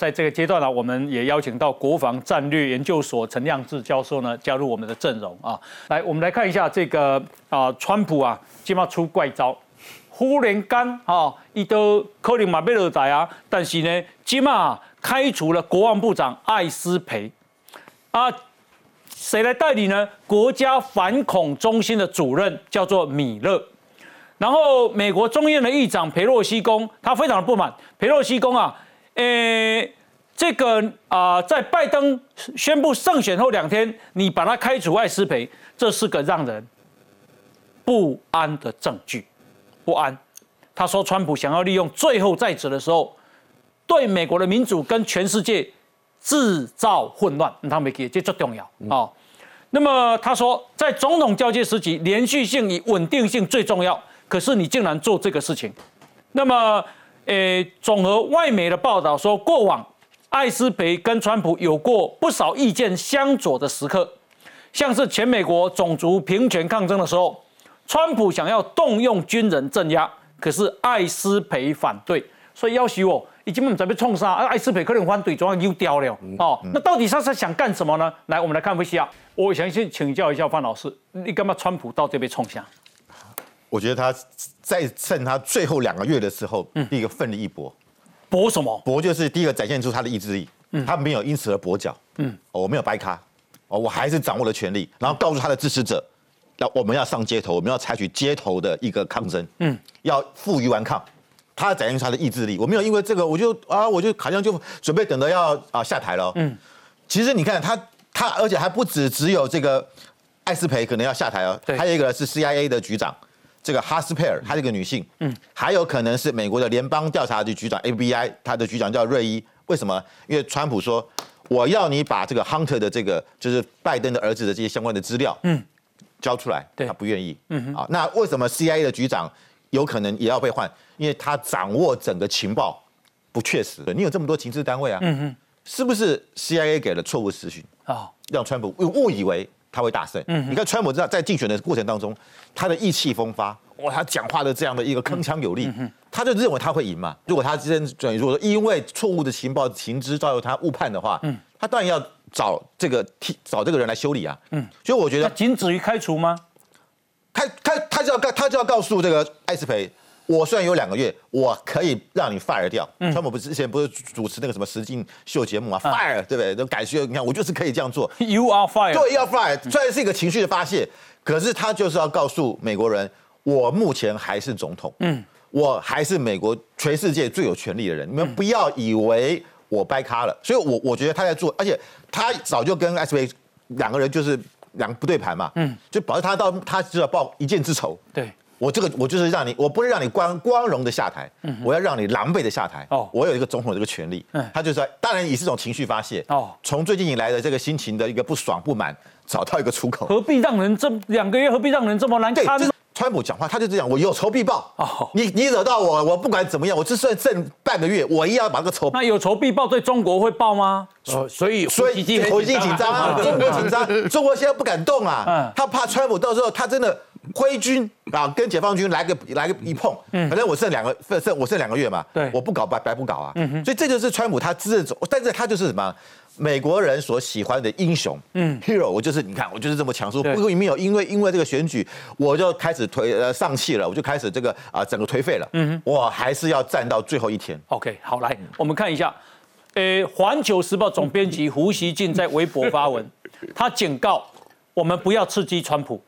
在这个阶段呢，我们也邀请到国防战略研究所陈亮志教授呢加入我们的阵容啊。来，我们来看一下这个啊，川普啊，今嘛出怪招，忽然间啊，伊都可能嘛要落台啊，但是呢，今嘛开除了国防部长艾斯培啊，谁来代理呢？国家反恐中心的主任叫做米勒。然后，美国众院的议长佩洛西宫，他非常的不满。佩洛西宫啊，呃，这个啊，在拜登宣布胜选后两天，你把他开除艾斯培，这是个让人不安的证据。不安，他说川普想要利用最后在职的时候，对美国的民主跟全世界制造混乱。他没给，这最重要啊。那么他说，在总统交接时期，连续性与稳定性最重要。可是你竟然做这个事情，那么，诶，总和外媒的报道说，过往艾斯培跟川普有过不少意见相左的时刻，像是前美国种族平权抗争的时候，川普想要动用军人镇压，可是艾斯培反对，所以要挟我，已经准备冲杀，而艾斯培可能反对，总要丢掉了哦。那到底他是想干什么呢？来，我们来看分析啊。我想先请教一下范老师，你干嘛川普到这边冲下？我觉得他在趁他最后两个月的时候，第一个奋力一搏，搏什么？搏就是第一个展现出他的意志力，嗯他没有因此而跛脚，嗯，我没有掰卡，哦，我还是掌握了权力，然后告诉他的支持者，要我们要上街头，我们要采取街头的一个抗争，嗯，要负隅顽抗，他展现出他的意志力，我没有因为这个我就啊，我就好像就准备等着要啊下台了，嗯，其实你看他他，而且还不止只有这个艾斯培可能要下台哦，还有一个是 CIA 的局长。这个哈斯佩尔，她是个女性，嗯，还有可能是美国的联邦调查局局长 FBI，他的局长叫瑞伊。为什么？因为川普说我要你把这个 Hunter 的这个就是拜登的儿子的这些相关的资料，嗯，交出来，他不愿意，嗯啊，那为什么 CIA 的局长有可能也要被换？因为他掌握整个情报不确实，你有这么多情报单位啊，嗯哼，是不是 CIA 给了错误资讯？啊，让川普误以为？他会大胜。嗯，你看川普在在竞选的过程当中，他的意气风发，哇，他讲话的这样的一个铿锵有力，他就认为他会赢嘛。如果他今天转，如果因为错误的情报情知造成他误判的话，嗯，他当然要找这个替找这个人来修理啊。嗯，所以我觉得仅止于开除吗？开开他就要告他就要告诉这个艾斯培。我虽然有两个月，我可以让你 fire 掉。川普不是之前不是主持那个什么实境秀节目啊，fire 对不对？都改学，你看我就是可以这样做。You are fire。对，要 fire。虽然是一个情绪的发泄，可是他就是要告诉美国人，我目前还是总统。嗯，我还是美国全世界最有权力的人。你们不要以为我掰咖了。所以，我我觉得他在做，而且他早就跟 S V 两个人就是两个不对盘嘛。嗯，就保证他到他就要报一箭之仇。对。我这个我就是让你，我不是让你光光荣的下台，我要让你狼狈的下台。哦，我有一个总统的这个权利，他就说当然也是一种情绪发泄。哦，从最近以来的这个心情的一个不爽不满，找到一个出口。何必让人这两个月何必让人这么难堪？川普讲话他就这样，我有仇必报。哦，你你惹到我，我不管怎么样，我就算剩半个月，我一样要把这个仇。那有仇必报对中国会报吗？哦，所以所以国际紧张啊，中国紧张，中国现在不敢动啊，他怕川普到时候他真的。挥军啊，跟解放军来个来个一碰，反正我剩两个剩我剩两个月嘛，对，我不搞白白不搞啊，嗯所以这就是川普他这种，但是他就是什么美国人所喜欢的英雄，嗯，hero，我就是你看我就是这么强势，不过没有因为因为这个选举我就开始颓呃丧气了，我就开始这个啊整个颓废了，嗯，我还是要站到最后一天。OK，好来我们看一下，呃，环球时报总编辑胡锡进在微博发文，他警告。我们不要刺激川普，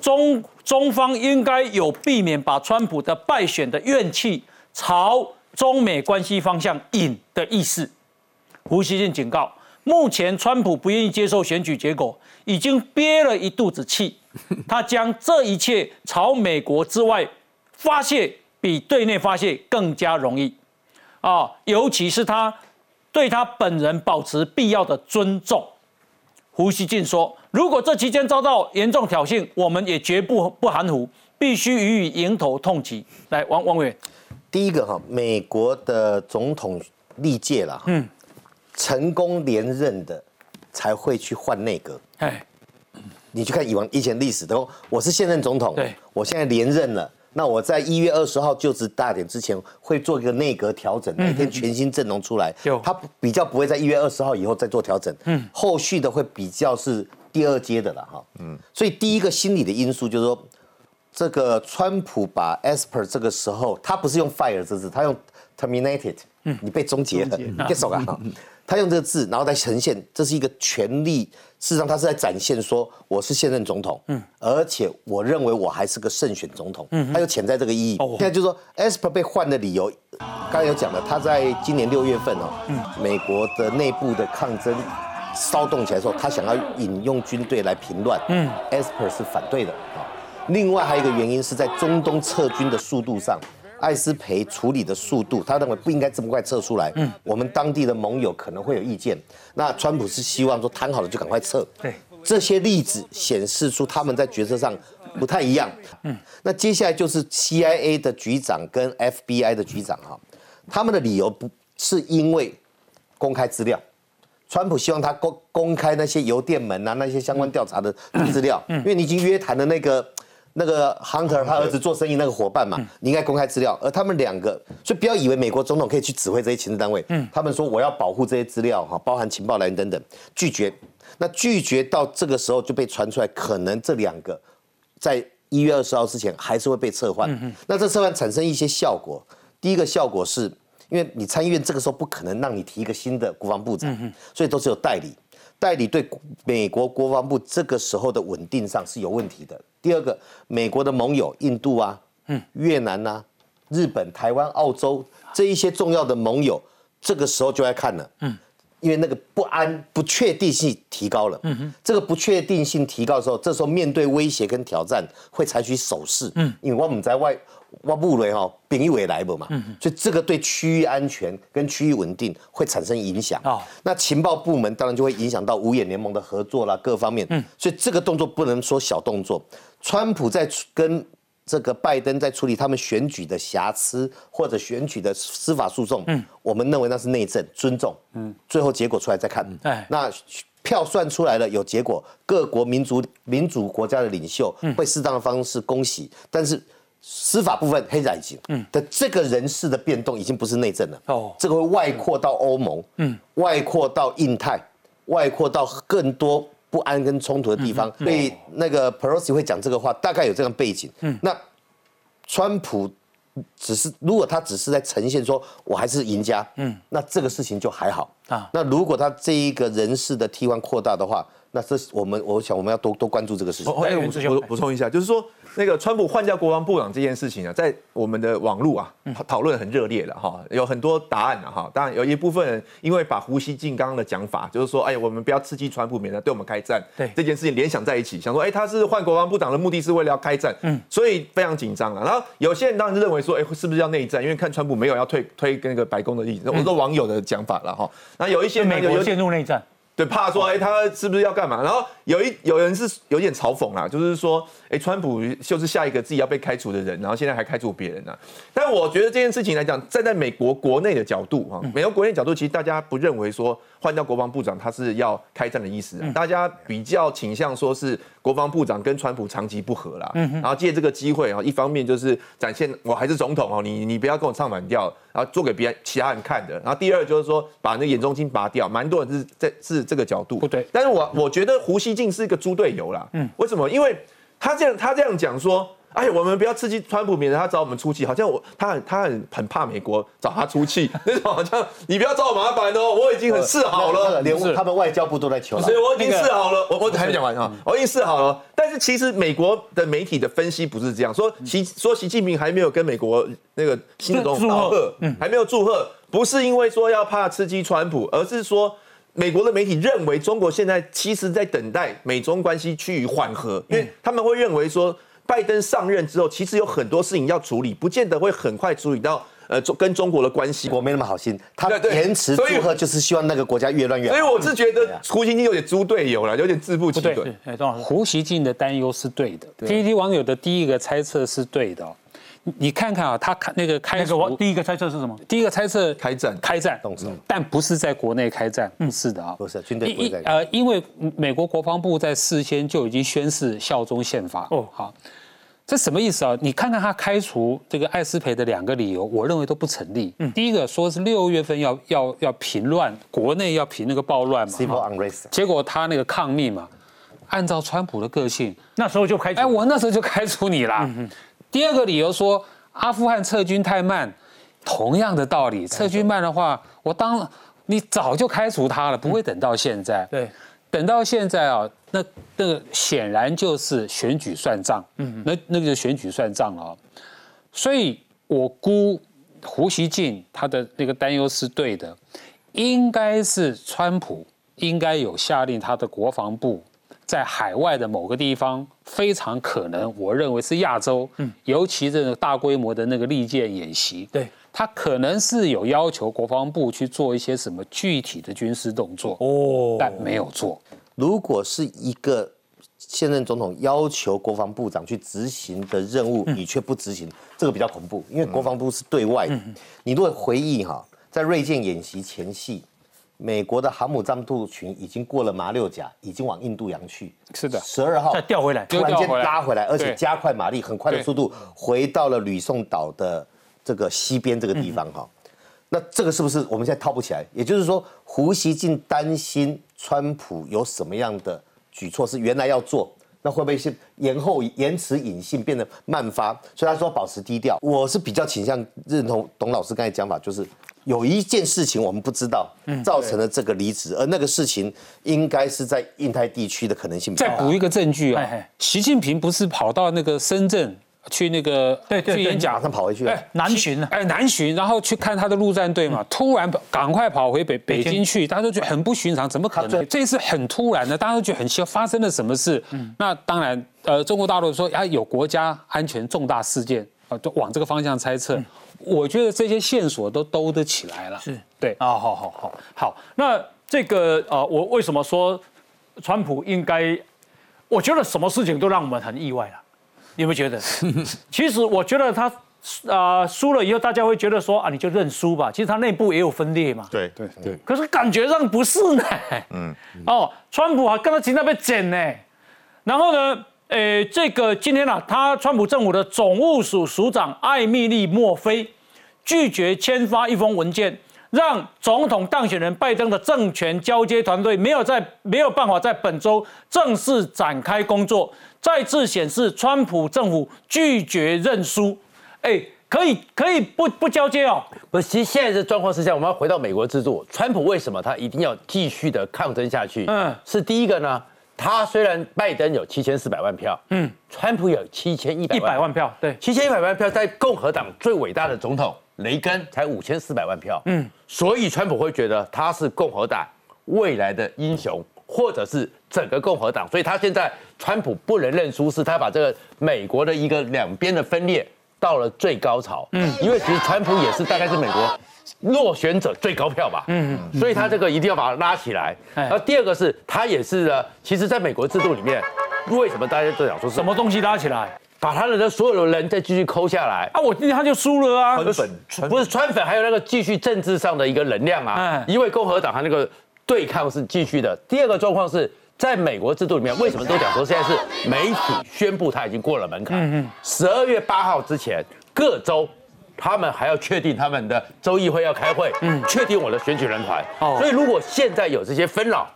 中中方应该有避免把川普的败选的怨气朝中美关系方向引的意思。胡锡进警告，目前川普不愿意接受选举结果，已经憋了一肚子气，他将这一切朝美国之外发泄，比对内发泄更加容易啊！尤其是他对他本人保持必要的尊重。胡锡进说：“如果这期间遭到严重挑衅，我们也绝不不含糊，必须予以迎头痛击。”来，王王委员，第一个哈，美国的总统历届了，嗯，成功连任的才会去换内阁。哎，你去看以往以前历史都，我是现任总统，对，我现在连任了，那我在一月二十号就职大典之前会做一个内阁调整，每天全新阵容出来。有，他比较不会在一月二十号以后再做调整，嗯，后续的会比较是第二阶的了哈，嗯，所以第一个心理的因素就是说，这个川普把 Esper 这个时候他不是用 fire 这字，他用 terminated，嗯，你被终结了，get 了。哈。他用这个字，然后再呈现，这是一个权力。事实上，他是在展现说我是现任总统，嗯，而且我认为我还是个胜选总统，嗯，他有潜在这个意义。现在就是说，Esper 被换的理由，刚才有讲了，他在今年六月份哦，嗯，美国的内部的抗争骚动起来的时候，他想要引用军队来平乱，嗯，Esper 是反对的啊。另外还有一个原因是在中东撤军的速度上。艾斯培处理的速度，他认为不应该这么快撤出来。嗯，我们当地的盟友可能会有意见。那川普是希望说谈好了就赶快撤。对，这些例子显示出他们在决策上不太一样。嗯，那接下来就是 CIA 的局长跟 FBI 的局长哈，他们的理由不是因为公开资料，川普希望他公公开那些邮电门啊那些相关调查的资料，因为你已经约谈的那个。那个 Hunter 他儿子做生意那个伙伴嘛，你应该公开资料。而他们两个，所以不要以为美国总统可以去指挥这些情治单位。嗯，他们说我要保护这些资料哈，包含情报来源等等，拒绝。那拒绝到这个时候就被传出来，可能这两个在一月二十号之前还是会被撤换。那这撤换产生一些效果。第一个效果是因为你参议院这个时候不可能让你提一个新的国防部长，所以都是有代理。代理对美国国防部这个时候的稳定上是有问题的。第二个，美国的盟友印度啊、越南呐、日本、台湾、澳洲这一些重要的盟友，这个时候就要看了，嗯，因为那个不安、不确定性提高了，嗯哼，这个不确定性提高的时候，这时候面对威胁跟挑战会采取守势，嗯，因为我们在外。挖布雷哈，兵役未来不嘛，所以这个对区域安全跟区域稳定会产生影响。哦，那情报部门当然就会影响到五眼联盟的合作啦，各方面。嗯，所以这个动作不能说小动作。川普在跟这个拜登在处理他们选举的瑕疵或者选举的司法诉讼，嗯，我们认为那是内政，尊重。嗯，最后结果出来再看。哎，那票算出来了，有结果，各国民族民主国家的领袖会适当的方式恭喜，但是。司法部分黑仔经的这个人事的变动已经不是内政了，哦，这个会外扩到欧盟，嗯，外扩到印太，外扩到更多不安跟冲突的地方。所以那个 Pelosi 会讲这个话，大概有这样背景。嗯，那川普只是如果他只是在呈现说我还是赢家，嗯，那这个事情就还好。啊。那如果他这一个人事的替换扩大的话，那这我们我想我们要多多关注这个事情。哎，我补充一下，就是说。那个川普换掉国防部长这件事情啊，在我们的网络啊讨论很热烈了哈，有很多答案了哈。当然有一部分人因为把胡锡进刚刚的讲法，就是说，哎，我们不要刺激川普，免得对我们开战。对这件事情联想在一起，想说，哎，他是换国防部长的目的是为了要开战，嗯，所以非常紧张了。然后有些人当然是认为说，哎，是不是要内战？因为看川普没有要退推那个白宫的例子，我说网友的讲法了哈。那有一些美国陷入内战。对，怕说哎，他是不是要干嘛？然后有一有人是有点嘲讽啦，就是说，哎，川普就是下一个自己要被开除的人，然后现在还开除别人呢。但我觉得这件事情来讲，站在美国国内的角度哈，美国国内角度，其实大家不认为说。换掉国防部长，他是要开战的意思。大家比较倾向说是国防部长跟川普长期不和啦，然后借这个机会啊，一方面就是展现我还是总统哦，你你不要跟我唱反调，然后做给别人其他人看的。然后第二就是说把那眼中钉拔掉，蛮多人是在是这个角度。不对，但是我我觉得胡锡进是一个猪队友啦。嗯，为什么？因为他这样他这样讲说。哎，我们不要刺激川普，免得他找我们出气。好像我他很他很很怕美国找他出气 那种，好像你不要找我麻烦哦，我已经很示好了，连他们外交部都在求。所以我已经示好了，我我还没讲完啊，我已经示好了。但是其实美国的媒体的分析不是这样说，习说习近平还没有跟美国那个新的总统祝贺，嗯，还没有祝贺，不是因为说要怕刺激川普，而是说美国的媒体认为中国现在其实在等待美中关系趋于缓和，因为他们会认为说。拜登上任之后，其实有很多事情要处理，不见得会很快处理到呃中跟中国的关系。我没那么好心，他延迟祝贺就是希望那个国家越乱越好。所以我是觉得胡锡进有点猪队友了，有点自不其短。哎，庄老师，胡锡进的担忧是对的，PPT 网友的第一个猜测是对的。你看看啊，他看那个开除，第一个猜测是什么？第一个猜测开战，开战，但不是在国内开战，嗯是的啊，不是军队不在。呃，因为美国国防部在事先就已经宣誓效忠宪法。哦，好。这什么意思啊？你看看他开除这个艾斯培的两个理由，我认为都不成立。嗯第一个说是六月份要要要平乱，国内要平那个暴乱嘛。结果他那个抗命嘛，按照川普的个性，那时候就开除。哎，我那时候就开除你啦。第二个理由说阿富汗撤军太慢，同样的道理，撤军慢的话，我当你早就开除他了，不会等到现在。对，等到现在啊，那那个显然就是选举算账，嗯，那那个就选举算账了、哦。所以我估胡锡进他的那个担忧是对的，应该是川普应该有下令他的国防部在海外的某个地方，非常可能，我认为是亚洲，嗯，尤其这个大规模的那个利剑演习，对，他可能是有要求国防部去做一些什么具体的军事动作，哦，但没有做。如果是一个现任总统要求国防部长去执行的任务，你却不执行，这个比较恐怖，因为国防部是对外的。你如果回忆哈，在锐剑演习前夕，美国的航母战斗群已经过了马六甲，已经往印度洋去。是的十二号再调回来突然间拉回来，而且加快马力，很快的速度回到了吕宋岛的这个西边这个地方哈。那这个是不是我们现在套不起来？也就是说，胡锡进担心川普有什么样的举措是原来要做，那会不会是延后、延迟隐性变得慢发？所以他说保持低调。我是比较倾向认同董老师刚才讲法，就是有一件事情我们不知道，造成了这个离职，而那个事情应该是在印太地区的可能性比较大。再补一个证据啊哎哎，习近平不是跑到那个深圳去那个对对对去演讲马，上跑回去了。哎，南巡啊哎，南巡，然后去看他的陆战队嘛，突然赶快跑回北北京京去，大家都觉得很不寻常，怎么可能？这次很突然的，大家都觉得很奇怪，发生了什么事？那当然，呃，中国大陆说啊有国家安全重大事件，啊，都往这个方向猜测。我觉得这些线索都兜得起来了。是对，啊，好好好好，那这个呃，我为什么说川普应该？我觉得什么事情都让我们很意外了，你有没有觉得？其实我觉得他啊、呃输了以后，大家会觉得说啊，你就认输吧。其实他内部也有分裂嘛。对对对，可是感觉上不是呢。嗯。哦，川普还跟他今天被剪呢。然后呢，呃，这个今天啊，他川普政府的总务署署长艾米丽·墨菲拒绝签发一封文件，让总统当选人拜登的政权交接团队没有在没有办法在本周正式展开工作，再次显示川普政府拒绝认输。哎，可以可以不不交接哦。不是，其实现在的状况是这样，我们要回到美国制度。川普为什么他一定要继续的抗争下去？嗯嗯，是第一个呢，他虽然拜登有七千四百万票，嗯，川普有七千一百一百万票，对，七千一百万票，在共和党最伟大的总统雷根才五千四百万票，嗯，所以川普会觉得他是共和党未来的英雄，或者是整个共和党，所以他现在川普不能认输，是他把这个美国的一个两边的分裂到了最高潮，嗯，因为其实川普也是大概是美国。落选者最高票吧，嗯，所以他这个一定要把它拉起来。哎然后第二个是，他也是呢，其实在美国制度里面，为什么大家都想说什么东西拉起来把他的所有的人再继续抠下来？啊？我今天他就输了啊。川粉不是川粉，还有那个继续政治上的一个能量啊嗯。因为共和党他那个对抗是继续的。第二个状况是在美国制度里面，为什么都讲说现在是媒体宣布他已经过了门槛？十二月八号之前，各州。他们还要确定他们的州议会要开会，确定我的选举人团。哦所以如果现在有这些纷扰，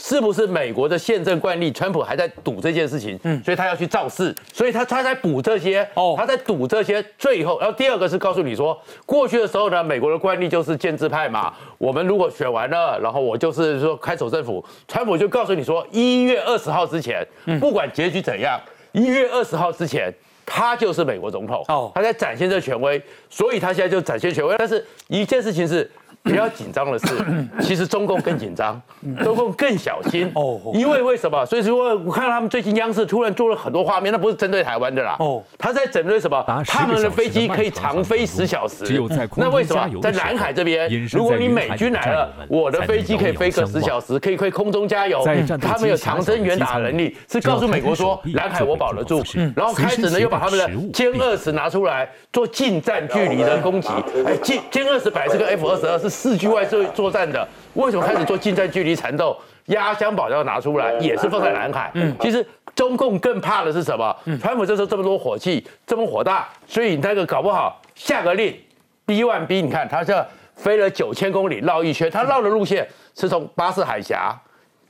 是不是美国的宪政惯例？川普还在赌这件事情，嗯所以他要去造势，所以他他在补这些，哦他在赌这些。最后，然后第二个是告诉你说，过去的时候呢，美国的惯例就是建制派嘛。我们如果选完了，然后我就是说开守政府，川普就告诉你说，一月二十号之前，不管结局怎样，一月二十号之前。他就是美国总统，哦他在展现这权威，所以他现在就展现权威。但是一件事情是比较紧张的是，其实中共更紧张，中共更小心。哦。哦，因为为什么？所以说我看到他们最近央视突然做了很多画面，那不是针对台湾的啦，哦。哦，他在针对什么？他们的飞机可以长长飞十小时，只有在空中那为什么？在南海这边如果你美军来了我的飞机可以飞个十小时，可以可以空中加油。在战，斗他们有长征远打能力，是告诉美国说南海我保得住。然后开始呢又把他们的歼二十拿出来做近战距离的攻击，哎，歼歼二十本来是跟 F 二十二是四局外作作战的，为什么开始做近战距离缠斗？压箱宝要拿出来，也是放在南海。嗯，其实中共更怕的是什么？川普这时候这么多火气，这么火大，所以那个搞不好下个令，B one B，你看他这飞了九千公里绕一圈，他绕的路线是从巴士海峡，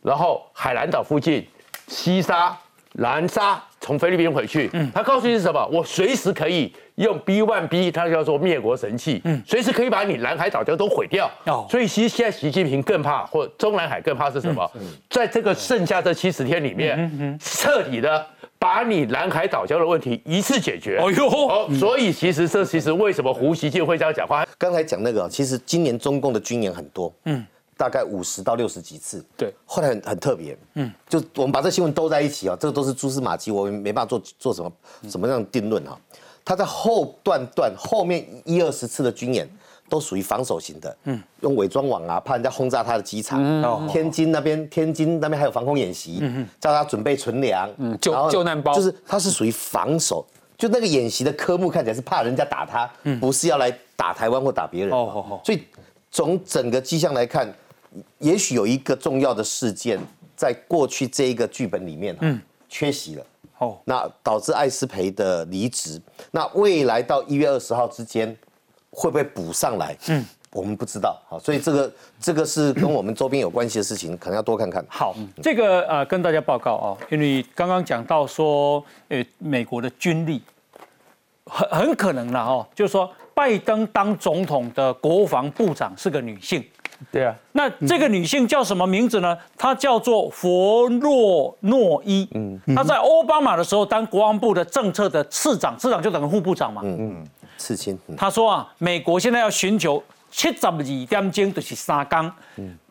然后海南岛附近，西沙、南沙，从菲律宾回去。嗯，他告诉你是什么？我随时可以用 B one B，它叫做灭国神器，嗯，随时可以把你南海岛礁都毁掉。哦所以其实现在习近平更怕，或中南海更怕是什么？在这个剩下这七十天里面，彻底的把你南海岛礁的问题一次解决。哎呦哦，所以其实这其实为什么胡锡进会这样讲话？刚才讲那个，其实今年中共的军演很多，嗯，大概五十到六十几次，对。后来很很特别，嗯，就我们把这新闻兜在一起啊，这个都是蛛丝马迹，我们没办法做做什么什么样的定论啊。他在后段段后面一二十次的军演都属于防守型的，嗯，用伪装网啊，怕人家轰炸他的机场。嗯。天津那边，天津那边还有防空演习，嗯。叫他准备存粮，嗯救救难包。就是他是属于防守。就那个演习的科目看起来是怕人家打他，不是要来打台湾或打别人。哦哦哦。所以从整个迹象来看，也许有一个重要的事件在过去这一个剧本里面，嗯，缺席了。哦，那导致艾斯培的离职。那未来到一月二十号之间，会不会补上来？嗯，我们不知道。好，所以这个这个是跟我们周边有关系的事情，可能要多看看。好，这个呃跟大家报告哦，因为刚刚讲到说，呃，美国的军力很很可能啦哦，就是说拜登当总统的国防部长是个女性，对啊，那这个女性叫什么名字呢？她叫做佛洛诺伊。嗯，她在奥巴马的时候当国防部的政策的次长，次长就等于副部长嘛。嗯，刺青。嗯她说啊，美国现在要寻求七十二点钟，就是三缸，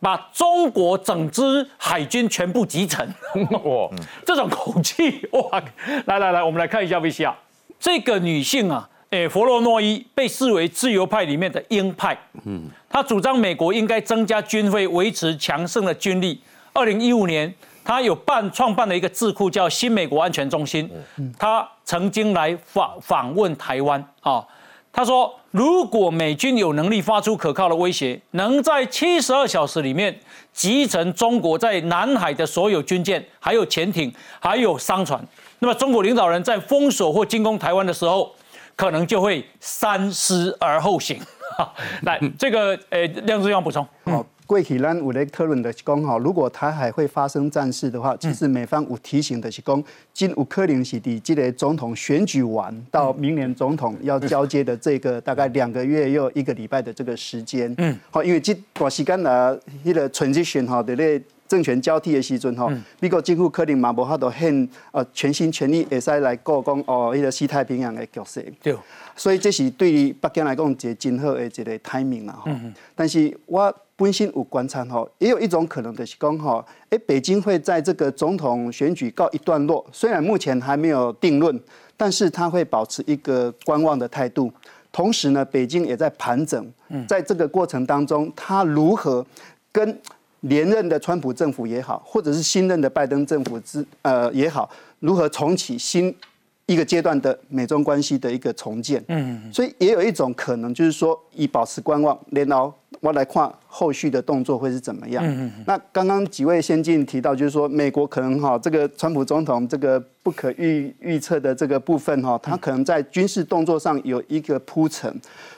把中国整支海军全部集成。哇 这种口气哇！来来来，我们来看一下 VCR。这个女性啊，诶，弗洛诺伊被视为自由派里面的鹰派。嗯，他主张美国应该增加军费，维持强盛的军力。二零一五年，他有办创办了一个智库，叫新美国安全中心。他曾经来访访问台湾啊。他说，如果美军有能力发出可靠的威胁，能在七十二小时里面集成中国在南海的所有军舰、还有潜艇、还有商船，那么中国领导人在封锁或进攻台湾的时候，可能就会三思而后行。来，这个呃，亮志要补充。哦，过去咱有咧讨论的是讲吼，如果台海会发生战事的话，其实美方有提醒的是讲，今有可能是伫这个总统选举完到明年总统要交接的这个大概两个月又一个礼拜的这个时间。嗯，好，因为这段时间呢，迄个 transition 哈的咧。政权交替的时阵吼，美国政府可能嘛无法度很呃全心全力会使来顾讲哦，迄个西太平洋的局势。对，所以这是对于北京来讲一个真好的一个 timing 啦吼。但是我本身有观察吼，也有一种可能就是讲吼，诶，北京会在这个总统选举告一段落，虽然目前还没有定论，但是他会保持一个观望的态度。同时呢，北京也在盘整，在这个过程当中，他如何跟连任的川普政府也好，或者是新任的拜登政府之呃也好，如何重启新一个阶段的美中关系的一个重建。嗯，所以也有一种可能，就是说以保持观望，然后我来看后续的动作会是怎么样。嗯嗯。那刚刚几位先进提到，就是说美国可能哈这个川普总统这个不可预预测的这个部分哈，他可能在军事动作上有一个铺陈，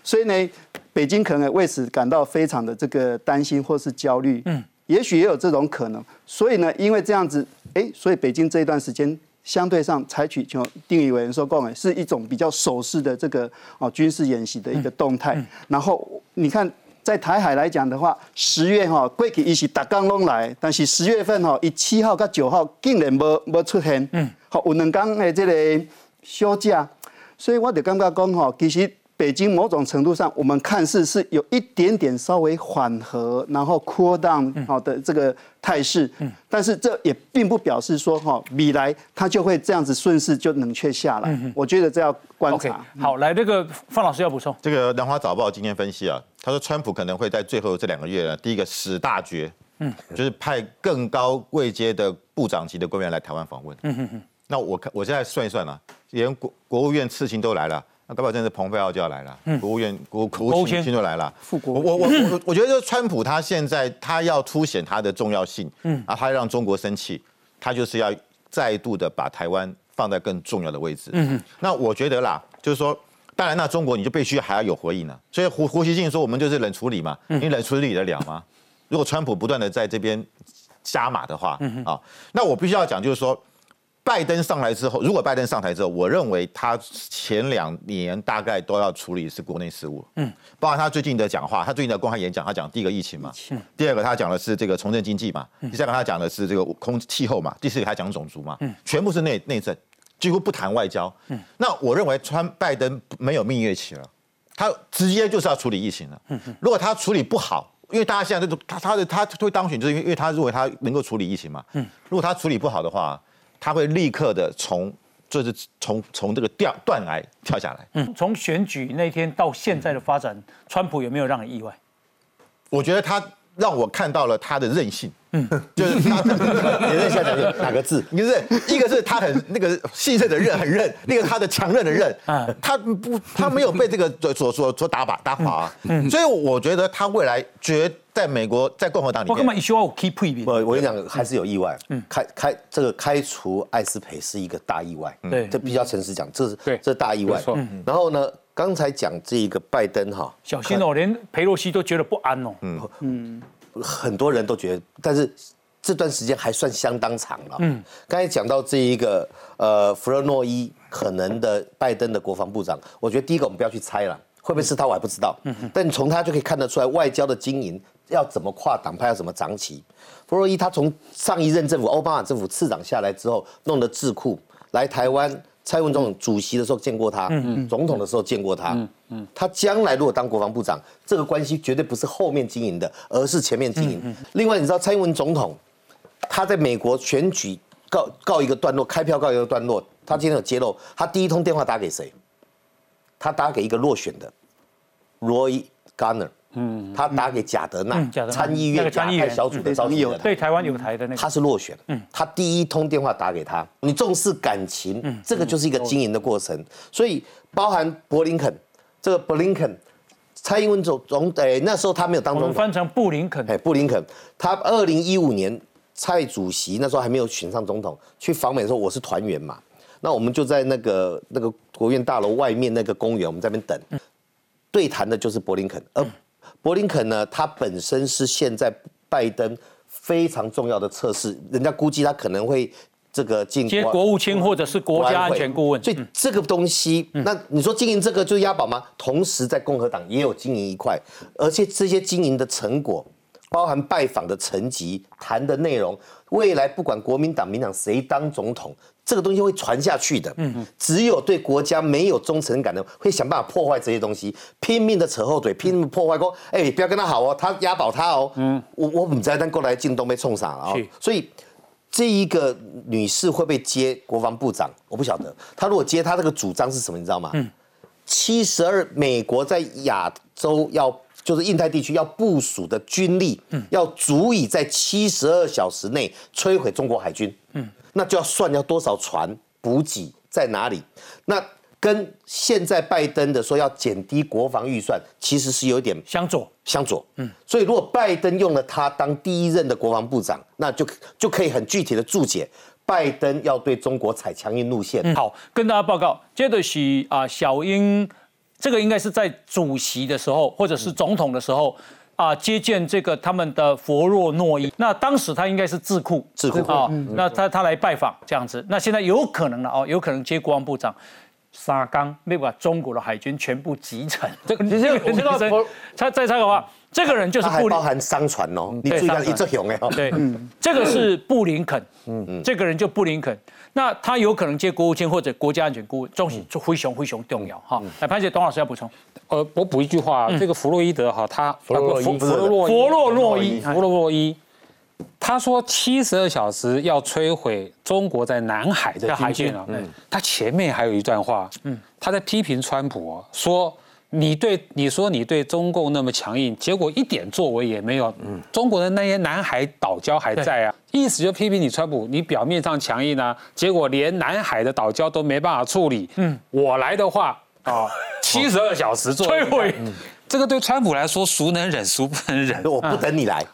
所以呢，北京可能也为此感到非常的这个担心或是焦虑。嗯。也许也有这种可能，所以呢，因为这样子，哎，所以北京这一段时间相对上采取就定义为说共诶，是一种比较守势的这个哦军事演习的一个动态。然后你看，在台海来讲的话，十月哈过去一是打刚拢来，但是十月份哈，以七号跟九号竟然无无出现，嗯，好有两天的这个休假，所以我就感觉讲哈，其实。北京某种程度上，我们看似是有一点点稍微缓和，然后 cool down 好的这个态势，但是这也并不表示说哈，米来它就会这样子顺势就冷却下来。我觉得这要观察。好，来这个范老师要补充。这个《南华早报》今天分析啊，他说川普可能会在最后这两个月呢，第一个使大决，嗯，就是派更高位阶的部长级的官员来台湾访问。嗯哼哼。那我看我现在算一算啊，连国国务院次卿都来了，那搞不好真的蓬佩奥就要来了，国务院国国国务卿就来了。副国我我我我我觉得就川普他现在他要凸显他的重要性，嗯啊，他要让中国生气，他就是要再度的把台湾放在更重要的位置。嗯那我觉得啦，就是说。当然，那中国你就必须还要有回应了。所以胡胡锡进说，我们就是冷处理嘛，你冷处理得了吗？如果川普不断的在这边加码的话，啊，那我必须要讲，就是说，拜登上来之后，如果拜登上台之后，我认为他前两年大概都要处理是国内事务，嗯，包括他最近的讲话，他最近的公开演讲，他讲第一个疫情嘛，第二个他讲的是这个重振经济嘛，第三个他讲的是这个空气候嘛，第四个他讲种族嘛，全部是内内政，几乎不谈外交。嗯。那我认为川拜登没有蜜月期了，他直接就是要处理疫情了。嗯。如果他处理不好，因为大家现在都他他的他会当选，就是因为因为他认为他能够处理疫情嘛。嗯。如果他处理不好的话，他会立刻的从就是从从这个掉断崖跳下来。嗯，从选举那天到现在的发展，川普有没有让你意外？我觉得他让我看到了他的韧性。嗯，就是他，你认一下哪个哪个字？一个是一个是他很那个信任的韧很韧，另一个他的强韧的韧，他不他没有被这个 所所所打把打垮啊，所以我觉得他未来绝在美国在共和党里我干嘛面，一说我 keep 配比？我我跟你讲，还是有意外。嗯开开这个开除艾斯培是一个大意外。对这必须要诚实讲，这是对这大意外。然后呢，刚才讲这一个拜登哈，小心哦，连佩洛西都觉得不安哦。嗯嗯很多人都觉得，但是这段时间还算相当长了。嗯，刚才讲到这一个呃弗洛诺伊可能的拜登的国防部长，我觉得第一个我们不要去猜了，会不会是他我还不知道。嗯，但从他就可以看得出来外交的经营要怎么跨党派，要怎么长旗。弗洛伊他从上一任政府奥巴马政府次长下来之后，弄得智库来台湾。蔡英文总统主席的时候见过他，总统的时候见过他，他将来如果当国防部长，这个关系绝对不是后面经营的，而是前面经营。另外，你知道蔡英文总统他在美国选举告告一个段落，开票告一个段落，他今天有揭露，他第一通电话打给谁？他打给一个落选的 Roy Garner，嗯，他打给贾德纳参议院亚那个参议员。太小组的召集人，对台湾有台的那个，他是落选，嗯。他第一通电话打给他，你重视感情，这个就是一个经营的过程。所以包含伯林肯，这个伯林肯，蔡英文总总哎那时候他没有当总统，翻成布林肯。哎，布林肯，他二零一五年蔡主席那时候还没有选上总统，去访美的时候，我是团员嘛，那我们就在那个那个国院大楼外面那个公园，我们在那边等，对谈的就是伯林肯，而伯林肯呢，他本身是现在拜登非常重要的测试，人家估计他可能会这个进接国务卿或者是国家安全顾问。所以这个东西，那你说经营这个就是押宝吗？同时在共和党也有经营一块，而且这些经营的成果，包含拜访的层级、谈的内容，未来不管国民党、民党谁当总统，这个东西会传下去的。嗯，只有对国家没有忠诚感的，会想办法破坏这些东西，拼命的扯后腿，拼命地破坏。说，哎、不要跟他好哦，他押宝他哦。嗯，我我不知道，但过来进东被冲傻了哦。所以这一个女士会不会接国防部长？我不晓得。她如果接，她这个主张是什么？你知道吗？嗯七十二，美国在亚洲要就是印太地区要部署的军力，嗯要足以在七十二小时内摧毁中国海军。嗯，那就要算要多少船补给在哪里？那跟现在拜登的说要减低国防预算，其实是有一点相左，相左。嗯，所以如果拜登用了他当第一任的国防部长，那就就可以很具体的注解拜登要对中国采强硬路线。好，跟大家报告，接着是啊，小英，这个应该是在主席的时候，或者是总统的时候。啊，接见这个他们的佛若诺伊，那当时他应该是智库，智库。啊，那他他来拜访这样子，那现在有可能了哦，有可能接国防部长，沙刚没把中国的海军全部集成。这个其实我知道 佛再再插个话，这个人就是布林。包含商船哦，你对注意看一只熊哎哦。对，这个是布林肯，嗯这个人就布林肯，那他有可能接国务卿或者国家安全顾问，重视就灰熊灰熊重要哈。来，潘姐，董老师要补充，呃，我补一句话，这个弗洛伊德哈，他弗洛伊弗洛洛伊。佛洛伊，弗洛洛伊，他说七十二小时要摧毁中国在南海的军舰。啊。他前面还有一段话，嗯。他在批评川普哦，说你对你说你对中共那么强硬，结果一点作为也没有。嗯中国的那些南海岛礁还在啊，意思就批评你川普，你表面上强硬啊，结果连南海的岛礁都没办法处理。嗯，我来的话。啊，七十二小时做摧毁。这个对川普来说，孰能忍，孰不能忍。我不等你来，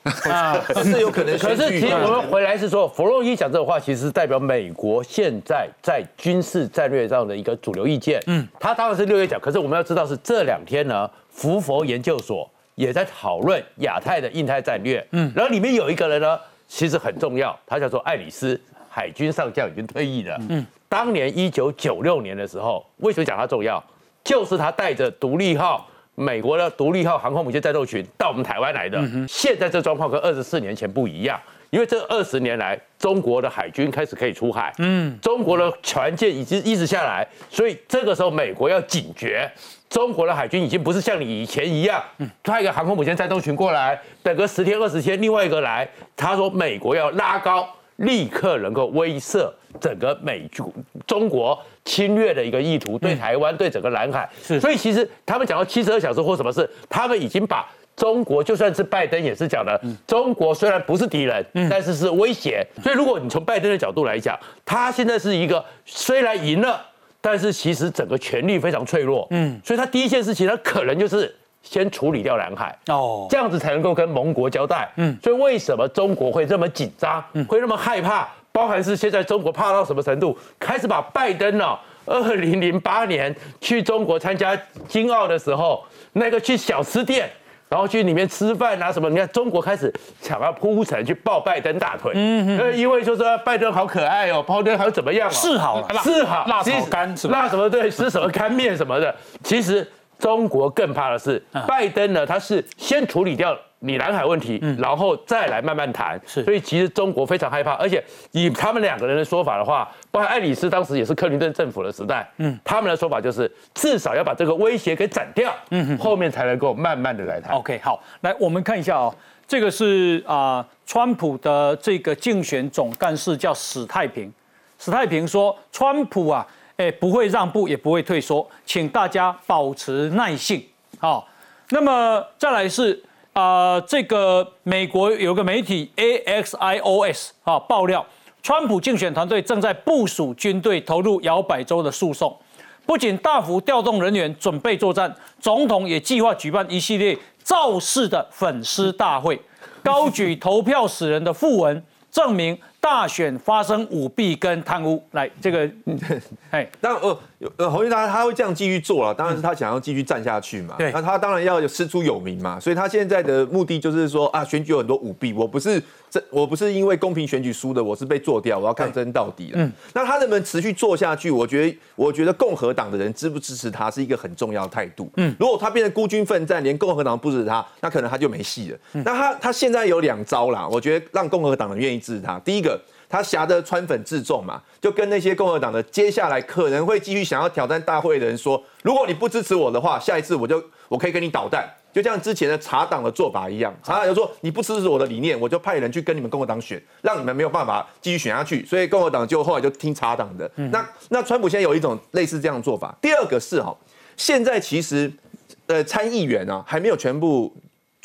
是有可能可是其实我们回来是说，弗洛伊讲这个话，其实是代表美国现在在军事战略上的一个主流意见。嗯，他当然是六月讲，可是我们要知道是这两天呢，福佛研究所也在讨论亚太的印太战略。嗯，然后里面有一个人呢，其实很重要，他叫做艾里斯，海军上将，已经退役了。嗯，当年一九九六年的时候，为什么讲他重要？就是他带着独立号。美国的独立号航空母舰战斗群到我们台湾来的，现在这状况跟二十四年前不一样，因为这二十年来，中国的海军开始可以出海，嗯，中国的船舰已经一直下来，所以这个时候美国要警觉，中国的海军已经不是像你以前一样，派一个航空母舰战斗群过来，等个十天二十天，另外一个来，他说美国要拉高。立刻能够威慑整个美中中国侵略的一个意图，对台湾、对整个南海。是，所以其实他们讲到七十二小时或什么事，他们已经把中国，就算是拜登也是讲的，中国虽然不是敌人，但是是威胁。所以如果你从拜登的角度来讲，他现在是一个虽然赢了，但是其实整个权力非常脆弱。嗯，所以他第一件事情，他可能就是。先处理掉南海哦，这样子才能够跟盟国交代。嗯，所以为什么中国会这么紧张，会那么害怕？包含是现在中国怕到什么程度，开始把拜登呢？二零零八年去中国参加金奥的时候，那个去小吃店，然后去里面吃饭啊什么？你看中国开始想要铺陈去抱拜登大腿，嗯嗯，因为就说拜登好可爱哦，拜登好怎么样？哦是好了，是好，辣炒干？辣什么对，吃什么干面什么的，其实。中国更怕的是，拜登呢，他是先处理掉你南海问题，然后再来慢慢谈。是，所以其实中国非常害怕，而且以他们两个人的说法的话，包括爱丽丝当时也是克林顿政府的时代，嗯，他们的说法就是至少要把这个威胁给斩掉，嗯哼，后面才能够慢慢的来谈。OK，好，来我们看一下哦，这个是啊，川普的这个竞选总干事叫史太平，史太平说，川普啊。哎，不会让步，也不会退缩，请大家保持耐性。好，那么再来是啊，这个美国有个媒体 AXIOS 啊爆料，川普竞选团队正在部署军队投入摇摆州的诉讼，不仅大幅调动人员准备作战，总统也计划举办一系列造势的粉丝大会，高举投票死人的讣文，证明。大选发生舞弊跟贪污，来这个，哎，当然呃，呃，侯俊他他会这样继续做了，当然是他想要继续站下去嘛。对，那他当然要师出有名嘛，所以他现在的目的就是说啊，选举有很多舞弊，我不是这我不是因为公平选举输的，我是被做掉，我要抗争到底了。嗯，那他能不能持续做下去？我觉得，我觉得共和党的人支不支持他是一个很重要的态度。嗯，如果他变成孤军奋战，连共和党不支持他，那可能他就没戏了。那他他现在有两招啦，我觉得让共和党人愿意支持他。第一个。他挟着川粉自重嘛，就跟那些共和党的接下来可能会继续想要挑战大会的人说，如果你不支持我的话，下一次我就我可以跟你捣蛋，就像之前的查党的做法一样。查党就说你不支持我的理念，我就派人去跟你们共和党选，让你们没有办法继续选下去。所以共和党就后来就听查党的。那那川普现在有一种类似这样的做法。第二个是哈，现在其实呃参议员啊还没有全部。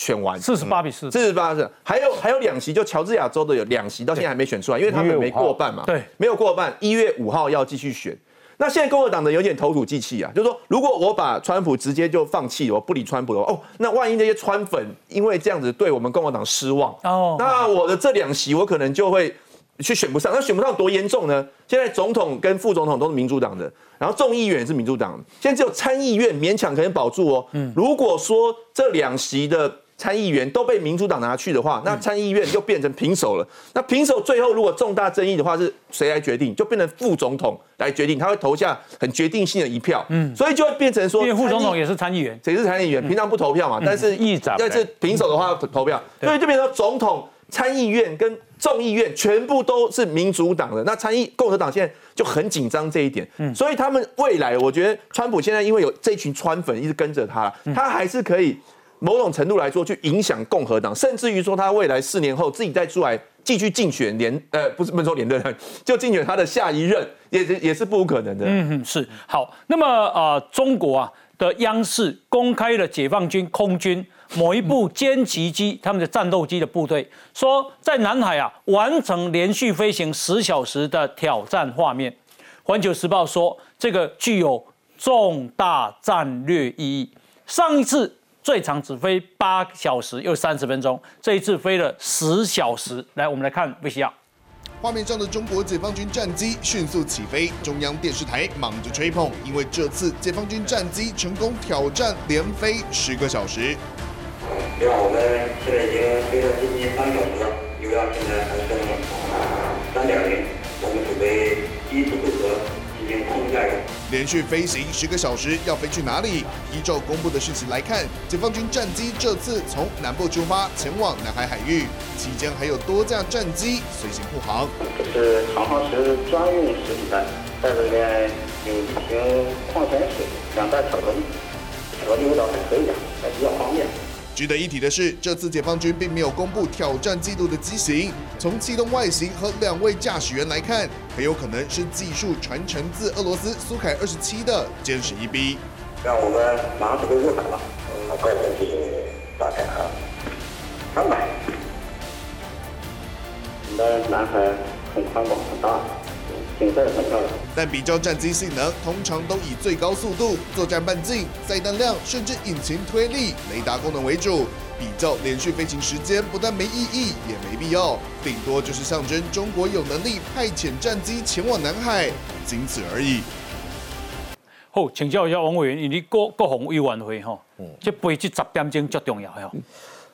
选完四十八比四，四十八是，还有还有两席，就乔治亚州的有两席，到现在还没选出来，因为他们没过半嘛。对，没有过半，一月五号要继续选。那现在共和党的有点投鼠忌器啊，就是说，如果我把川普直接就放弃，我不理川普的话，哦，那万一那些川粉因为这样子对我们共和党失望，哦，那我的这两席我可能就会去选不上。那选不上多严重呢？现在总统跟副总统都是民主党的，然后众议员也是民主党，现在只有参议院勉强可以保住哦。嗯，如果说这两席的参议员都被民主党拿去的话，那参议院又变成平手了。那平手最后如果重大争议的话，是谁来决定？就变成副总统来决定，他会投下很决定性的一票。嗯，所以就会变成说，因为副总统也是参议员，谁是参议员？平常不投票嘛，但是议长但是平手的话投票，所以就变成总统、参议院跟众议院全部都是民主党的。那参议共和党现在就很紧张这一点。嗯，所以他们未来，我觉得川普现在因为有这群川粉一直跟着他，他还是可以。某种程度来说，去影响共和党，甚至于说他未来四年后自己再出来继续竞选连呃，不是不能说连任，就竞选他的下一任，也也是不可能的。嗯，是好。那么啊，中国啊的央视公开了解放军空军某一部歼击机他们的战斗机的部队，说在南海啊完成连续飞行十小时的挑战画面。环球时报说，这个具有重大战略意义。上一次最长只飞八小时又三十分钟，这一次飞了十小时。来，我们来看 VCR。画面上的中国解放军战机迅速起飞，中央电视台忙着吹捧，因为这次解放军战机成功挑战连飞十个小时。对吧？我们现在已经飞了接近三个小时了，油压现在还剩三点零，我们准备第一次复合进行空加油。连续飞行十个小时，要飞去哪里？依照公布的事情来看，解放军战机这次从南部出发，前往南海海域，期间还有多架战机随行护航。这是长航时专用食品袋，袋子里面有一瓶矿泉水，两袋巧克力，巧克力味道还可以的，还比较方便。值得一提的是，这次解放军并没有公布挑战记录的机型。从气动外形和两位驾驶员来看，很有可能是技术传承自俄罗斯苏凯二十七的歼十一 B。让我们马上准备入海了，嗯，快点去打开啊！三百。我们的南海很宽广很大，但比较战机性能，通常都以最高速度、作战半径、载弹量，甚至引擎推力、雷达功能为主。比较连续飞行时间，不但没意义，也没必要，顶多就是象征中国有能力派遣战机前往南海，仅此而已。好，请教一下王委员，你国国防委员会吼，这飞这十点钟最重要吼。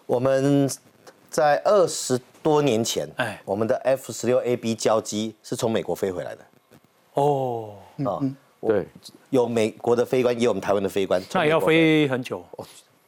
我们在二十多年前，哎哎，我们的 F 十六 AB 交机是从美国飞回来的哦，啊。对，有美国的飞官，也有我们台湾的飞官。那也要飞很久，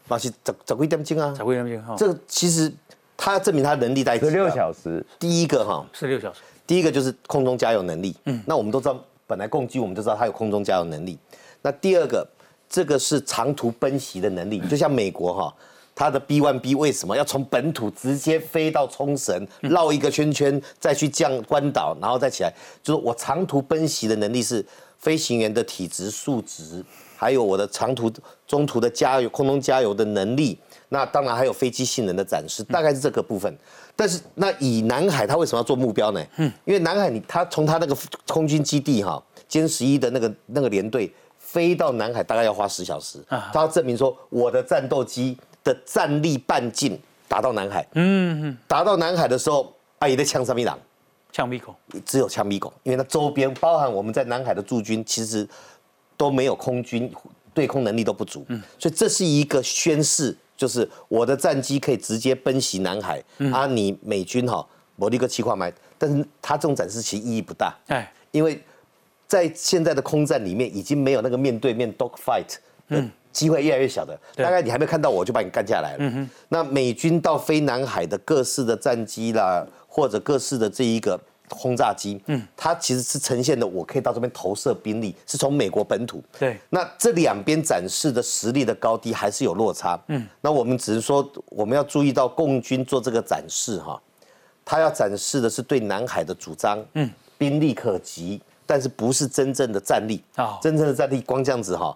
马是十十几点钟啊才。会那边哈。这个其实他证明他能力在十六小时，第一个哈，十六小时，第一个就是空中加油能力。嗯，那我们都知道，本来共机我们就知道它有空中加油能力。那第二个，这个是长途奔袭的能力，就像美国哈，它的 B one B 为什么要从本土直接飞到冲绳，绕一个圈圈，再去降关岛，然后再起来？就是我长途奔袭的能力是飞行员的体质数值，还有我的长途、中途的加油、空中加油的能力。那当然还有飞机性能的展示，大概是这个部分。但是那以南海，它为什么要做目标呢？嗯，因为南海你它从它那个空军基地哈，歼十一的那个那个连队飞到南海大概要花十小时，啊它要证明说我的战斗机的战力半径打到南海。嗯嗯，达到南海的时候，阿姨在枪上面挡，枪鼻孔，只有枪鼻孔，因为它周边包含我们在南海的驻军，其实都没有空军对空能力都不足，嗯。所以这是一个宣示，就是我的战机可以直接奔袭南海，啊，你美军哈某一个气化埋，但是它这种展示其实意义不大，哎，因为在现在的空战里面已经没有那个面对面 dog fight 的机会越来越小的，大概你还没看到我就把你干下来了。那美军到飞南海的各式的战机啦，或者各式的这一个轰炸机，嗯，它其实是呈现的我可以到这边投射兵力，是从美国本土。对那这两边展示的实力的高低还是有落差。嗯，那我们只是说我们要注意到共军做这个展示哈，他要展示的是对南海的主张，嗯，兵力可及，但是不是真正的战力哦真正的战力光这样子哈。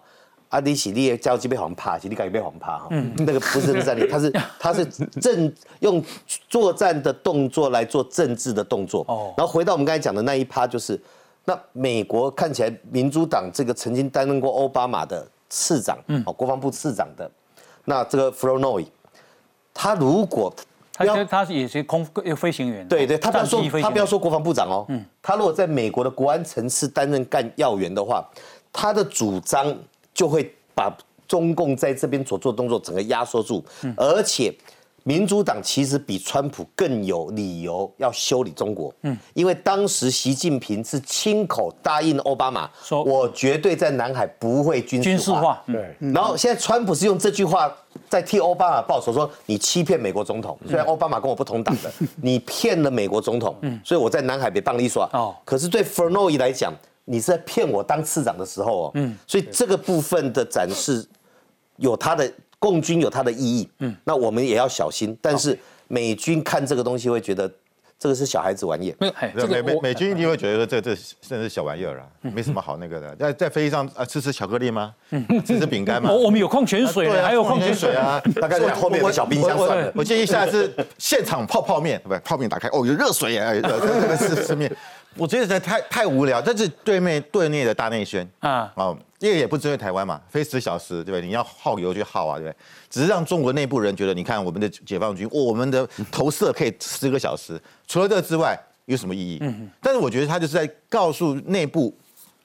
阿迪喜利交机被黄怕，喜利改被黄怕哈，嗯。那个不是真的战力，他是他是政用作战的动作来做政治的动作。哦。然后回到我们刚才讲的那一趴，就是那美国看起来民主党这个曾经担任过奥巴马的次长，哦，国防部次长的，那这个 Flournoy，他如果他不要他也是空飞行员，对对，他不要说他不要说国防部长哦，嗯。他如果在美国的国安层次担任干要员的话，他的主张就会把中共在这边所做的动作整个压缩住，而且。民主党其实比川普更有理由要修理中国，嗯，因为当时习近平是亲口答应奥巴马，说我绝对在南海不会军军事化，事化，嗯。对，然后现在川普是用这句话在替奥巴马报仇，说你欺骗美国总统。虽然奥巴马跟我不同党的，你骗了美国总统，所以我在南海被棒利耍。哦。哦，可是对 Fernoy 来讲，你是在骗我当次长的时候哦。嗯，所以这个部分的展示有它的共军有它的意义。嗯，那我们也要小心。但是美军看这个东西会觉得这个是小孩子玩意。没有，美美美军一定会觉得这这甚至是小玩意儿啊，没什么好那个的。在在飞机上啊，吃吃巧克力吗？吃吃饼干吗？我我们有矿泉水还有矿泉水啊，啊，大概在后面有个小冰箱我算了我我建议下次现场泡泡面，不，泡面打开，哦，有热水哎，热热吃吃面。我觉得实在太太无聊，这是对面对内的大内宣啊哦，因为也不针对台湾嘛，飞十小时，对不对？你要耗油就耗啊，对不对？只是让中国内部人觉得，你看我们的解放军，哦我们的投射可以十个小时，除了这之外有什么意义？嗯，但是我觉得他就是在告诉内部，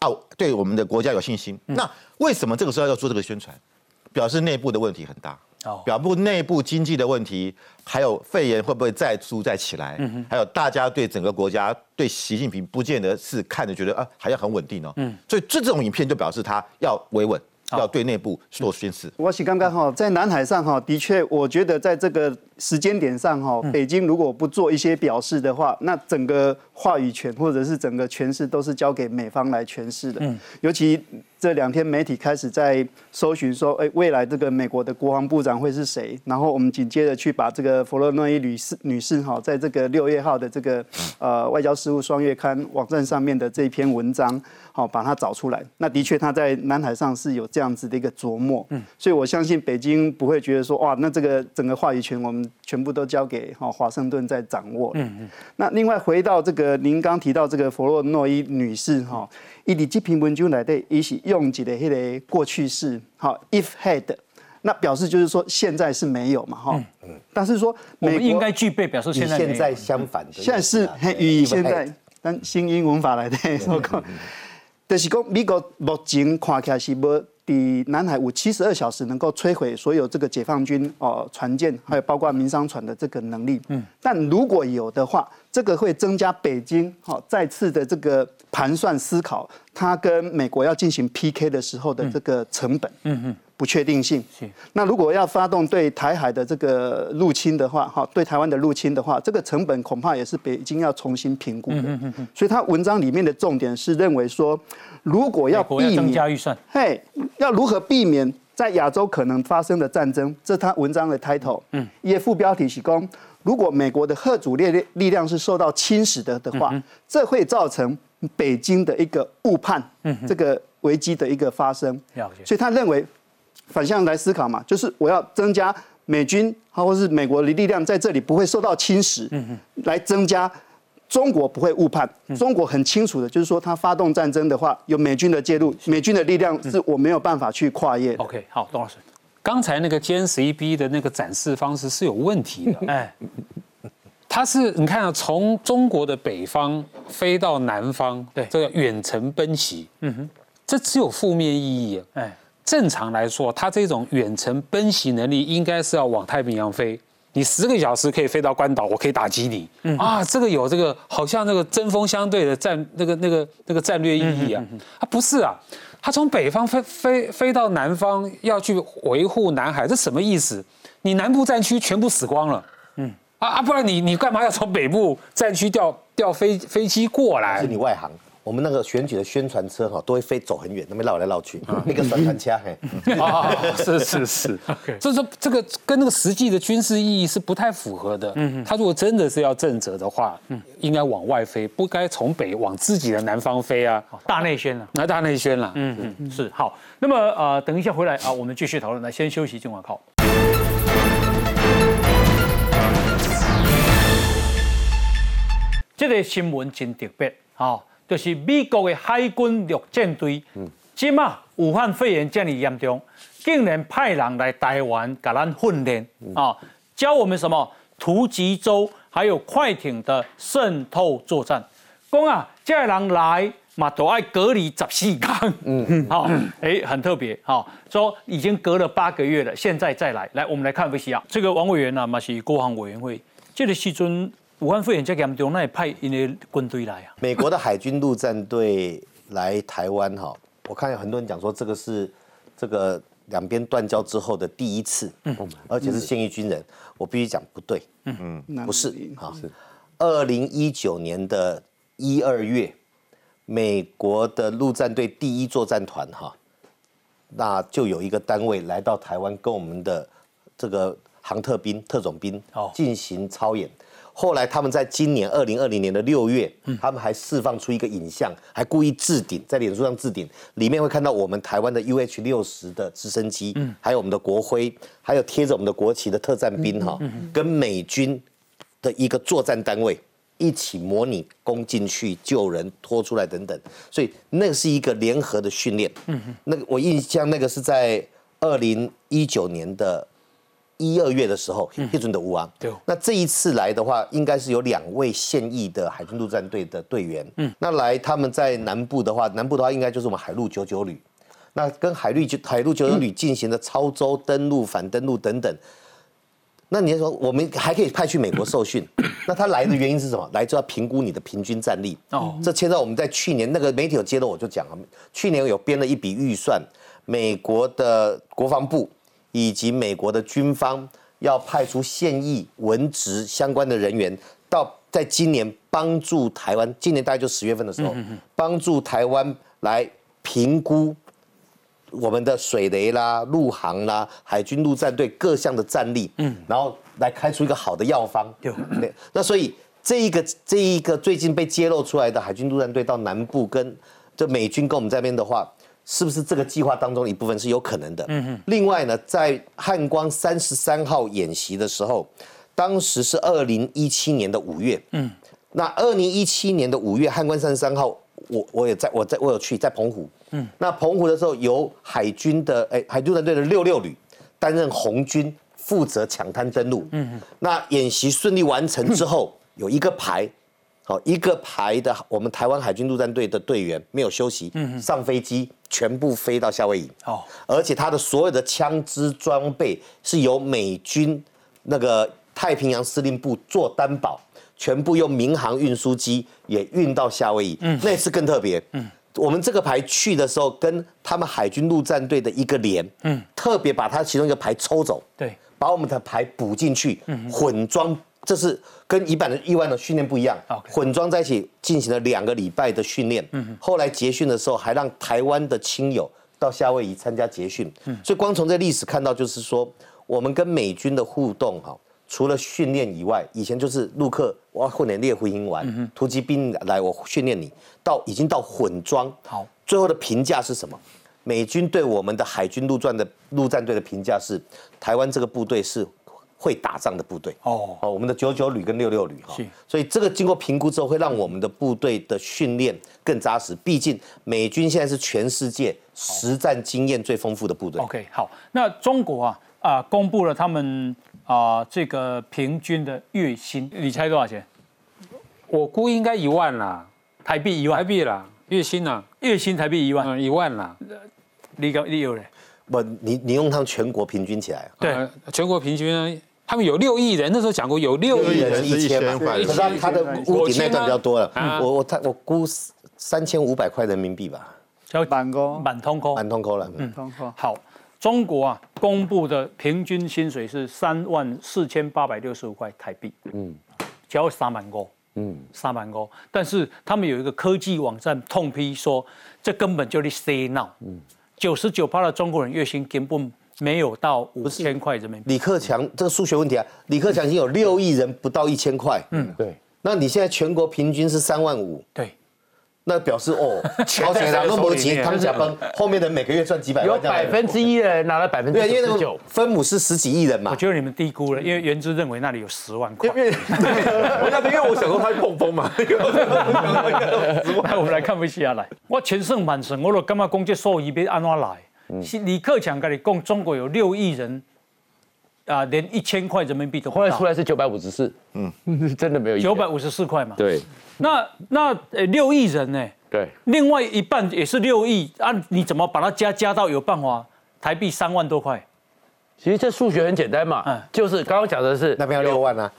哦，对我们的国家有信心。那为什么这个时候要做这个宣传？表示内部的问题很大。哦表布内部经济的问题，还有肺炎会不会再出再起来？嗯还有大家对整个国家对习近平不见得是看着觉得啊，还要很稳定哦。嗯，所以这这种影片就表示他要维稳，要对内部做宣示。我是刚刚哈，在南海上哈，的确，我觉得在这个时间点上哈，北京如果不做一些表示的话，那整个话语权或者是整个诠释都是交给美方来诠释的。嗯尤其这两天媒体开始在搜寻说，哎，未来这个美国的国防部长会是谁？然后我们紧接着去把这个弗洛诺伊女士女士哈，在这个六月号的这个呃外交事务双月刊网站上面的这一篇文章，好把它找出来。那的确他在南海上是有这样子的一个琢磨，嗯，所以我相信北京不会觉得说哇，那这个整个话语权我们全部都交给哈华盛顿在掌握，嗯嗯。那另外回到这个您刚提到这个弗洛诺伊女士哈，伊伫这篇文章来的，伊是用一个迄个过去式，好 if had。那表示就是说现在是没有嘛，哈，但是说美国我们应该具备，表示与现在现在相反的。现在是嘿与现在，但新英文法来的所讲，就是讲美国目前看起来是无伫南海五七十二小时能够摧毁所有这个解放军哦船舰，还有包括民商船的这个能力。嗯，但如果有的话，这个会增加北京哦再次的这个盘算思考，它跟美国要进行 PK 的时候的这个成本。嗯嗯。不确定性。那如果要发动对台海的这个入侵的话，哈，对台湾的入侵的话，这个成本恐怕也是北京要重新评估的。所以他文章里面的重点是认为说，如果要避免要增加预算，嘿，要如何避免在亚洲可能发生的战争？这是他文章的 title。嗯，一副标题是讲，如果美国的核主力力量是受到侵蚀的的话，这会造成北京的一个误判，这个危机的一个发生。了解所以他认为反向来思考嘛，就是我要增加美军或是美国的力量在这里不会受到侵蚀，来增加。中国不会误判，中国很清楚的，就是说，他发动战争的话，有美军的介入，美军的力量是我没有办法去跨越的。OK，好，董老师，刚才那个歼十一 B 的那个展示方式是有问题的。哎，它是你看啊，从中国的北方飞到南方，对。这个远程奔袭，嗯哼，这只有负面意义啊。哎，正常来说，它这种远程奔袭能力应该是要往太平洋飞。你十个小时可以飞到关岛，我可以打击你。嗯啊，这个有这个好像那个针锋相对的战那个那个那个战略意义啊。啊，不是啊，他从北方飞飞飞到南方要去维护南海，这什么意思？你南部战区全部死光了。嗯。啊啊，不然你你干嘛要从北部战区调调飞飞机过来是？你外行。我们那个选举的宣传车哈，都会飞走很远，那边绕来绕去，那个宣传车嘿。啊，是是是，所以说这个跟那个实际的军事意义是不太符合的。嗯，他如果真的是要正则的话，嗯，应该往外飞，不该从北往自己的南方飞啊，大内宣了。那大内宣了。嗯嗯，是好。那么呃，等一下回来啊，我们继续讨论。来，先休息，今晚靠。这个新闻真特别，哦，就是美国的海军陆战队，即马武汉肺炎这么严重，竟然派人来台湾给咱训练啊，教我们什么突击舟，还有快艇的渗透作战。讲啊，这个人来嘛都爱隔离十四天，嗯。嗯，好，哎，很特别，好，说已经隔了八个月了，现在再来，来，我们来看 C R，这个王委员呢嘛是国防委员会，这个时阵武汉肺炎这么严重，那也派因的军队来啊，美国的海军陆战队来台湾哈，我看有很多人讲说这个是这个两边断交之后的第一次，嗯，而且是现役军人，我必须讲不对，嗯。嗯不是哈，二零一九年的一二月，美国的陆战队第一作战团哈，那就有一个单位来到台湾跟我们的这个航特兵、特种兵哦。进行操演。后来他们在今年二零二零年的六月，他们还释放出一个影像，还故意置顶在脸书上置顶，里面会看到我们台湾的 UH 六十的直升机，嗯还有我们的国徽，还有贴着我们的国旗的特战兵哈，跟美军的一个作战单位一起模拟攻进去救人、拖出来等等，所以那个是一个联合的训练。嗯那个我印象那个是在二零一九年的一二月的时候，批准的乌啊。对那这一次来的话，应该是有两位现役的海军陆战队的队员。嗯，那来他们在南部的话，南部的话应该就是我们海陆九九旅。那跟海陆九海陆九九旅进行的超舟、登陆、反登陆等等。那你说我们还可以派去美国受训，那他来的原因是什么？来就要评估你的平均战力。哦，这牵到我们在去年那个媒体有接到我就讲了，去年有编了一笔预算，美国的国防部以及美国的军方要派出现役文职相关的人员到在今年帮助台湾，今年大概就十月份的时候，帮助台湾来评估我们的水雷啦、陆航啦、海军陆战队各项的战力，嗯，然后来开出一个好的药方。对对，那所以这一个这一个最近被揭露出来的海军陆战队到南部跟这美军跟我们这边的话，是不是这个计划当中的一部分是有可能的？嗯哼。另外呢，在汉光三十三号演习的时候，当时是二零一七年的五月，嗯，那二零一七年的五月汉光三十三号，我我也在我在我有去在澎湖，嗯，那澎湖的时候由海军的哎海军陆战队的六六旅担任红军，负责抢滩登陆，嗯，那演习顺利完成之后，有一个排。好，一个排的我们台湾海军陆战队的队员没有休息，嗯上飞机全部飞到夏威夷。哦，而且他的所有的枪支装备是由美军那个太平洋司令部做担保，全部用民航运输机也运到夏威夷。嗯，那次更特别。嗯，我们这个排去的时候，跟他们海军陆战队的一个连，嗯，特别把他其中一个排抽走，对，把我们的排补进去，嗯混装。这是跟一般的意外的训练不一样混装在一起进行了两个礼拜的训练。嗯后来结训的时候，还让台湾的亲友到夏威夷参加结训。嗯所以光从这历史看到，就是说我们跟美军的互动哈，除了训练以外，以前就是陆客我要混点猎户鹰丸，突击兵来我训练你，到已经到混装。好，最后的评价是什么？美军对我们的海军陆战的陆战队的评价是，台湾这个部队是会打仗的部队。哦，哦，我们的九九旅跟六六旅哈是，所以这个经过评估之后，会让我们的部队的训练更扎实。毕竟美军现在是全世界实战经验最丰富的部队。OK，好，那中国啊啊、公布了他们啊、这个平均的月薪，你猜多少钱？我估应该一万啦，台币一万台万，币啦，月薪啦，月薪台币一万，嗯，一万啦。你个你有嘞？不，你你用他们全国平均起来，对呃全国平均呢，他们有六亿人，那时候讲过有六亿人一人是一千嘛，1000块可是他他的屋顶那段比较多了。啊，我我他我估三千五百块人民币吧，叫满个满通扣。满通扣了。嗯，通货好，中国啊公布的平均薪水是三万四千八百六十五块台币，嗯，只要三万多，嗯，三万多。但是他们有一个科技网站痛批说，这根本就是 say now，嗯，九十九趴的中国人月薪根本没有到五千块人民币。李克强这个数学问题啊，李克强已经有六亿人不到一千块，嗯，对，那你现在全国平均是三万五，对，那表示哦，朝鲜人都没钱，他们假崩，后面的每个月赚几百有万有百分之一的人拿了百分之对，因为那个九十九，分母是十几亿人嘛。我，觉得你们低估了，因为原之认为那里有十万块。因。为 我想，因为我想说他会碰风嘛，来，我们来看不下来。我全胜满胜，我都感觉讲这数字要安怎来？是李克强跟你共，中国有六亿人，啊、连一千块人民币都后来出来是九百五十四，嗯，真的没有九百五十四块嘛。对。那那呃六亿人呢？对，另外一半也是六亿啊，你怎么把它加加到有办法台币三万多块？其实这数学很简单嘛，嗯。就是刚刚讲的是那边要六万啊，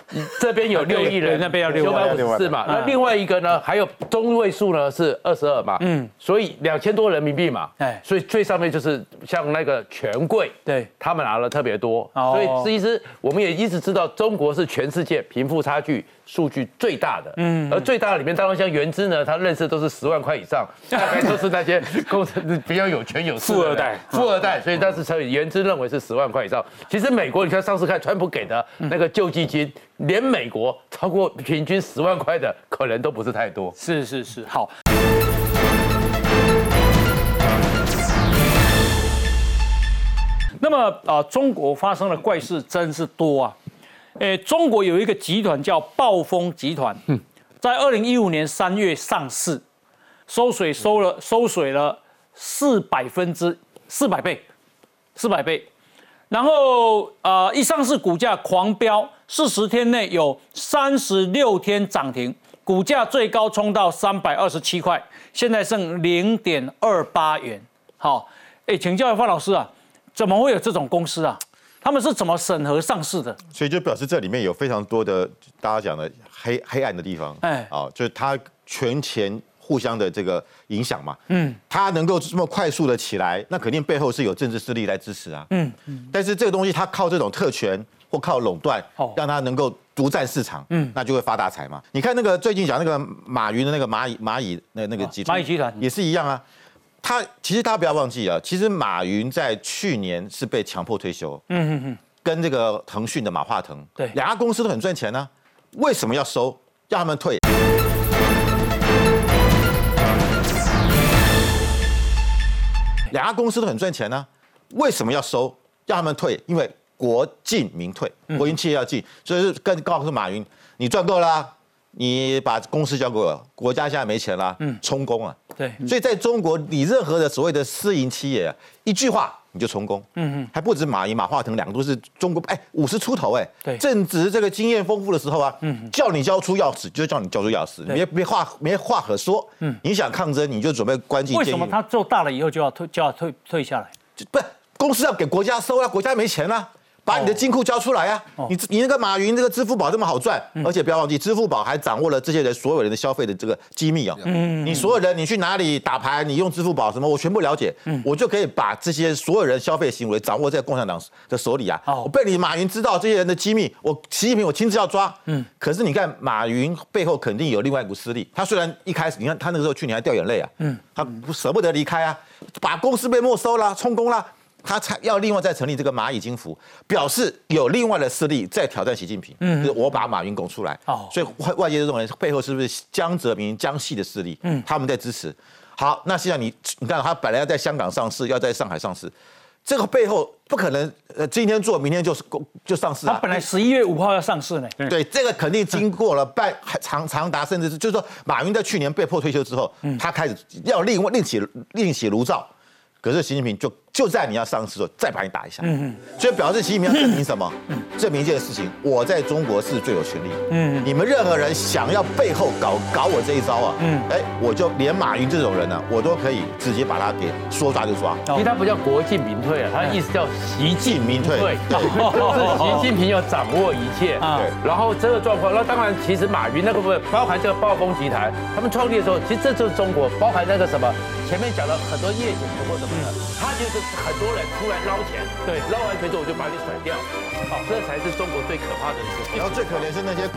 这边有六亿人，那边要六九百万五十四嘛，嗯那另外一个呢，还有中位数呢是二十二嘛，嗯。嗯，所以两千多人民币嘛，哎哎，所以最上面就是像那个权贵，对。他们拿了特别多，哦。所以其实我们也一直知道中国是全世界贫富差距数据最大的，嗯，而最大的里面当然像原资呢，他认识都是十万块以上，大概都是那些工程比较有权有势富二代富二代，所以当时乘以原资认为是十万块以上。其实美国，你看上次看川普给的那个救济金，连美国超过平均十万块的可能都不是太多。是是是，好。那么啊、中国发生的怪事真是多啊！诶，中国有一个集团叫暴风集团，在二零一五年三月上市，收水收了收水了四百分之四百倍，四百倍。然后呃，一上市股价狂飙，四十天内有三十六天涨停，股价最高冲到三百二十七块，现在剩零点二八元。好，哎，请教范老师啊，怎么会有这种公司啊？他们是怎么审核上市的？所以就表示这里面有非常多的大家讲的黑黑暗的地方，哎。哎，啊，就是它权钱互相的这个影响嘛，嗯，它能够这么快速的起来，那肯定背后是有政治势力来支持啊，嗯，但是这个东西它靠这种特权或靠垄断哦，让它能够独占市场，嗯，那就会发大财嘛。你看那个最近讲那个马云的那个蚂蚁蚂蚁那那个集团，蚂蚁集团。也是一样啊。他其实大家不要忘记啊，其实马云在去年是被强迫退休，嗯嗯嗯，跟这个腾讯的马化腾，对两家公司都很赚钱呢、为什么要收？要他们退？两家公司都很赚钱呢、为什么要收？要他们退？因为国进民退，国营企业要进，所以是跟告诉马云，你赚够了啊，你把公司交给我，国家现在没钱了，嗯，充公啊。对，所以在中国，你任何的所谓的私营企业啊，一句话你就充公。嗯嗯，还不止马云、马化腾两个都是中国，哎，五十出头哎，对正值这个经验丰富的时候啊，嗯，叫你交出钥匙就叫你交出钥匙，没没话没话可说。嗯，你想抗争你就准备关进监狱。为什么他做大了以后就要退就要退退下来？就不是公司要给国家收啊，国家没钱啊。把你的金库交出来啊！你你那个马云这个支付宝这么好赚，而且不要忘记，支付宝还掌握了这些人所有人的消费的这个机密啊。嗯，你所有人你去哪里打牌，你用支付宝什么，我全部了解，我就可以把这些所有人消费行为掌握在共产党的手里啊。哦我被你马云知道这些人的机密，我习近平我亲自要抓。嗯，可是你看马云背后肯定有另外一股势力，他虽然一开始你看他那个时候去年还掉眼泪啊，嗯，他不舍不得离开啊，把公司被没收了，充公了。他才要另外再成立这个蚂蚁金服，表示有另外的势力在挑战习近平。嗯，就是我把马云拱出来。哦所以外外界都认为背后是不是江泽民、江系的势力？嗯，他们在支持。好，那现在你你看，他本来要在香港上市，要在上海上市，这个背后不可能，呃，今天做，明天就是就上市啊。他本来十一月五号要上市呢。对，这个肯定经过了半还长长达，甚至是就是说，马云在去年被迫退休之后，他开始要另外另起另起炉灶，可是习近平就就在你要上市的时候再把你打一下，嗯嗯。所以表示习近平要证明什么？证明一件事情，我在中国是最有权力，嗯，你们任何人想要背后搞搞我这一招啊，嗯，哎，我就连马云这种人呢、我都可以直接把他给说抓就抓，其实他不叫国进民退啊，他的意思叫习近民退，对。就是习近平要掌握一切。啊。对，然后这个状况，那当然，其实马云那个部分，包含这个暴风集团，他们创立的时候，其实这就是中国，包含那个什么，前面讲了很多夜景或什么的，他就是很多人出来捞钱，对捞完钱之后我就把你甩掉，好，这才是中国最可怕的事情。然后最可怜是那些